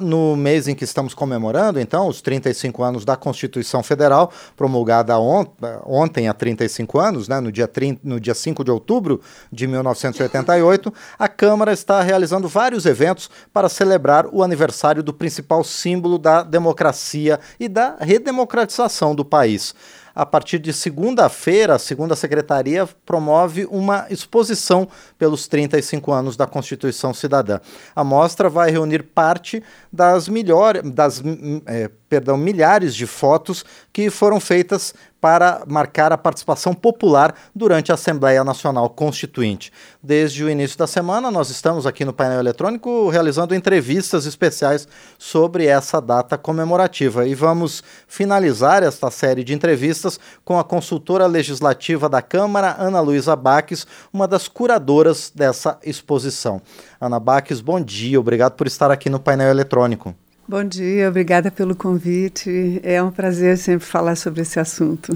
No mês em que estamos comemorando, então, os 35 anos da Constituição Federal, promulgada ont ontem há 35 anos, né, no, dia 30, no dia 5 de outubro de 1988, a Câmara está realizando vários eventos para celebrar o aniversário do principal símbolo da democracia e da redemocratização do país a partir de segunda-feira, a segunda secretaria promove uma exposição pelos 35 anos da Constituição Cidadã. A mostra vai reunir parte das melhores, das é, perdão, milhares de fotos que foram feitas para marcar a participação popular durante a Assembleia Nacional Constituinte. Desde o início da semana, nós estamos aqui no painel eletrônico realizando entrevistas especiais sobre essa data comemorativa e vamos finalizar esta série de entrevistas com a consultora legislativa da Câmara, Ana Luísa Baques, uma das curadoras dessa exposição. Ana Baques, bom dia, obrigado por estar aqui no painel eletrônico. Bom dia, obrigada pelo convite. É um prazer sempre falar sobre esse assunto.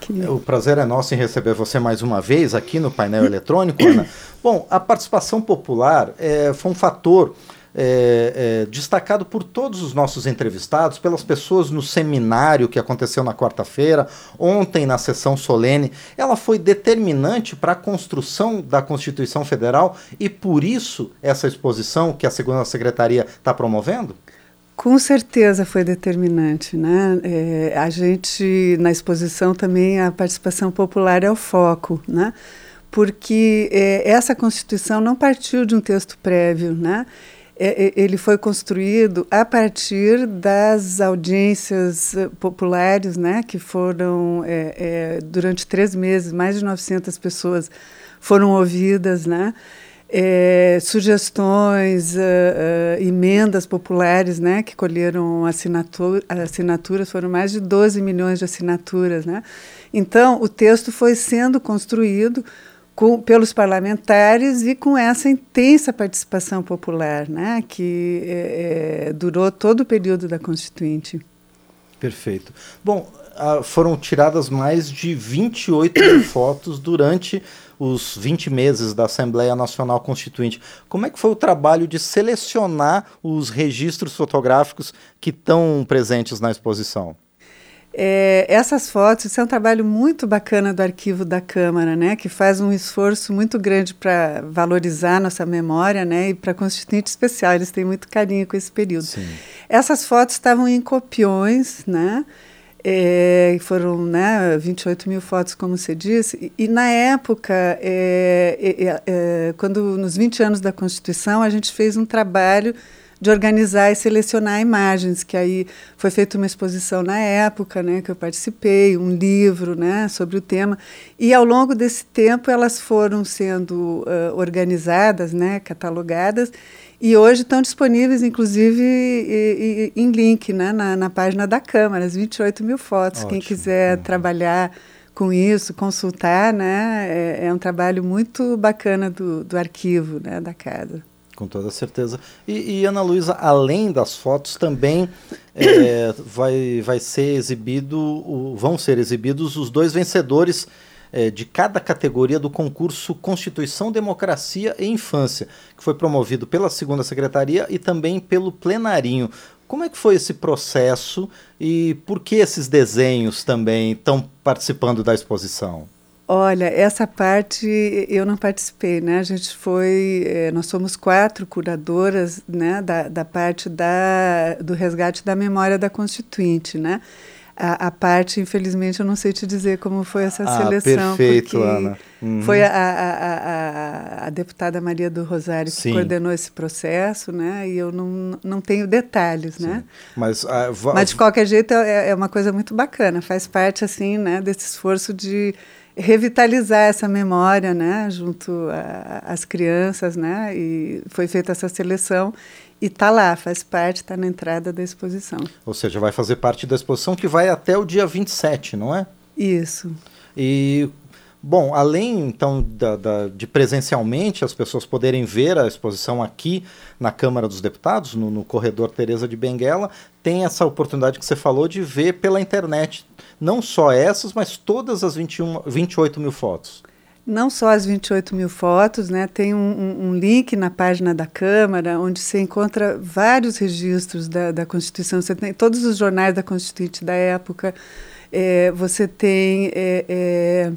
Que... O prazer é nosso em receber você mais uma vez aqui no painel eletrônico, Ana. Bom, a participação popular é, foi um fator é, é, destacado por todos os nossos entrevistados, pelas pessoas no seminário que aconteceu na quarta-feira, ontem na sessão solene. Ela foi determinante para a construção da Constituição Federal e por isso essa exposição que a segunda secretaria está promovendo? Com certeza foi determinante, né? É, a gente na exposição também a participação popular é o foco, né? Porque é, essa Constituição não partiu de um texto prévio, né? É, é ele foi construído a partir das audiências eh, populares, né? Que foram é, é, durante três meses mais de 900 pessoas foram ouvidas, né? É, sugestões, uh, uh, emendas populares, né, que colheram assinatura, assinaturas, foram mais de 12 milhões de assinaturas, né. Então, o texto foi sendo construído com, pelos parlamentares e com essa intensa participação popular, né, que é, é, durou todo o período da Constituinte. Perfeito. Bom, foram tiradas mais de 28 mil fotos durante os 20 meses da Assembleia Nacional Constituinte. Como é que foi o trabalho de selecionar os registros fotográficos que estão presentes na exposição? É, essas fotos, isso é um trabalho muito bacana do arquivo da Câmara, né, que faz um esforço muito grande para valorizar nossa memória, né, e para constituinte especial, eles têm muito carinho com esse período. Sim. Essas fotos estavam em copiões, né, é, foram né, 28 mil fotos, como você disse, e, e na época, é, é, é, quando nos 20 anos da Constituição, a gente fez um trabalho de organizar e selecionar imagens, que aí foi feita uma exposição na época, né, que eu participei, um livro, né, sobre o tema, e ao longo desse tempo elas foram sendo uh, organizadas, né, catalogadas, e hoje estão disponíveis, inclusive, e, e, em link né, na, na, página da Câmara, as 28 mil fotos. Ótimo. Quem quiser uhum. trabalhar com isso, consultar, né, é, é, um trabalho muito bacana do, do arquivo né, da casa. Com toda certeza. E, e Ana Luísa, além das fotos, também é, vai, vai ser exibido, o, vão ser exibidos os dois vencedores é, de cada categoria do concurso Constituição, Democracia e Infância, que foi promovido pela segunda secretaria e também pelo plenarinho. Como é que foi esse processo e por que esses desenhos também estão participando da exposição? Olha, essa parte eu não participei, né? A gente foi, eh, nós somos quatro curadoras, né, da, da parte da, do resgate da memória da Constituinte, né? A, a, parte, infelizmente, eu não sei te dizer como foi essa ah, seleção. Perfeito, porque Ana. Uhum. Foi a, a, a, deputada Maria do Rosário que Sim. coordenou esse processo, né? E eu não, não tenho detalhes, né? Sim. né? Mas, Mas, de qualquer jeito, é, é uma coisa muito bacana. Faz parte, assim, né, desse esforço de revitalizar essa memória, né, junto às crianças, né? E foi feita essa seleção e está lá, faz parte, está na entrada da exposição. Ou seja, vai fazer parte da exposição que vai até o dia 27, não é? Isso. E, bom, além então da, da, de presencialmente as pessoas poderem ver a exposição aqui na Câmara dos Deputados, no, no corredor Teresa de Benguela, tem essa oportunidade que você falou de ver pela internet, não só essas, mas todas as 21, 28 mil fotos. Não só as 28 mil fotos, né? tem um, um, um, link na página da Câmara onde você encontra vários registros da, da Constituição. Você tem todos os jornais da Constituinte da época, é, você tem é, é,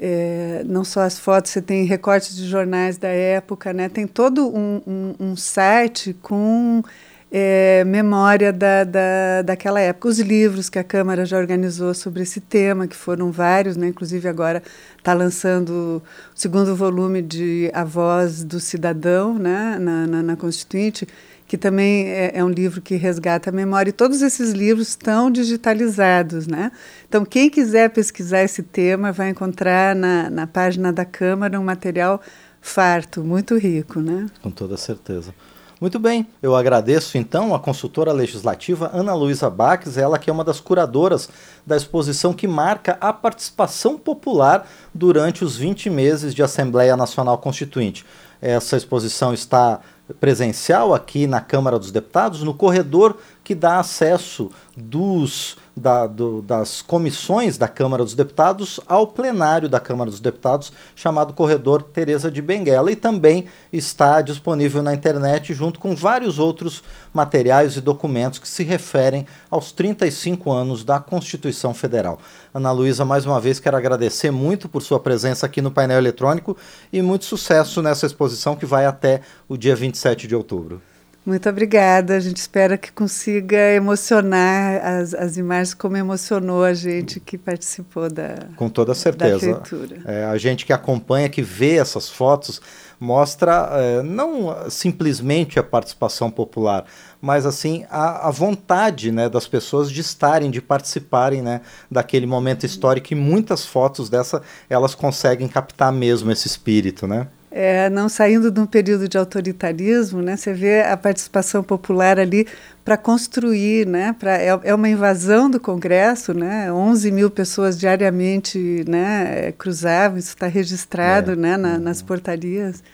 é não só as fotos, você tem recortes de jornais da época, né? tem todo um, um site com é, memória da, da, daquela época. Os livros que a Câmara já organizou sobre esse tema, que foram vários, né? inclusive agora está lançando o segundo volume de A Voz do Cidadão né? na, na, na Constituinte, que também é, é, um livro que resgata a memória. E todos esses livros estão digitalizados. Né? Então, quem quiser pesquisar esse tema vai encontrar na, na página da Câmara um material farto, muito rico. Né? Com toda certeza. Muito bem, eu agradeço então a consultora legislativa Ana Luísa Baques, ela que é uma das curadoras da exposição que marca a participação popular durante os 20 meses de Assembleia Nacional Constituinte. Essa exposição está presencial aqui na Câmara dos Deputados, no corredor que dá acesso dos da, do, das comissões da Câmara dos Deputados ao plenário da Câmara dos Deputados, chamado Corredor Teresa de Benguela, e também está disponível na internet junto com vários outros materiais e documentos que se referem aos 35 anos da Constituição Federal. Ana Luísa, mais uma vez quero agradecer muito por sua presença aqui no painel eletrônico e muito sucesso nessa exposição que vai até o dia 27 de outubro. Muito obrigada. A gente espera que consiga emocionar as, as imagens como emocionou a gente que participou da Com toda certeza. É, a gente que acompanha, que vê essas fotos, mostra é, não simplesmente a participação popular, mas assim a, a, vontade né, das pessoas de estarem, de participarem né, daquele momento histórico e muitas fotos dessa elas conseguem captar mesmo esse espírito, né? É, não saindo de um período de autoritarismo, né? Você vê a participação popular ali para construir, né? Pra, é, é, uma invasão do Congresso, né? 11 mil pessoas diariamente, né? Cruzavam, isso está registrado, é. né? Na, nas portarias.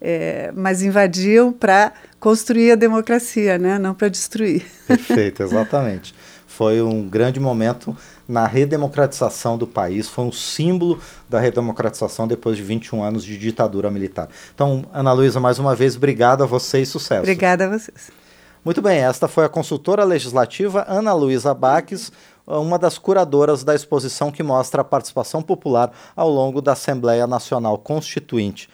É, mas invadiam para construir a democracia, né? Não para destruir. Perfeito, exatamente. Foi um grande momento na redemocratização do país, foi um símbolo da redemocratização depois de 21 anos de ditadura militar. Então, Ana Luísa, mais uma vez, obrigado a você e sucesso. Obrigada a vocês. Muito bem, esta foi a consultora legislativa Ana Luísa Baques, uma das curadoras da exposição que mostra a participação popular ao longo da Assembleia Nacional Constituinte.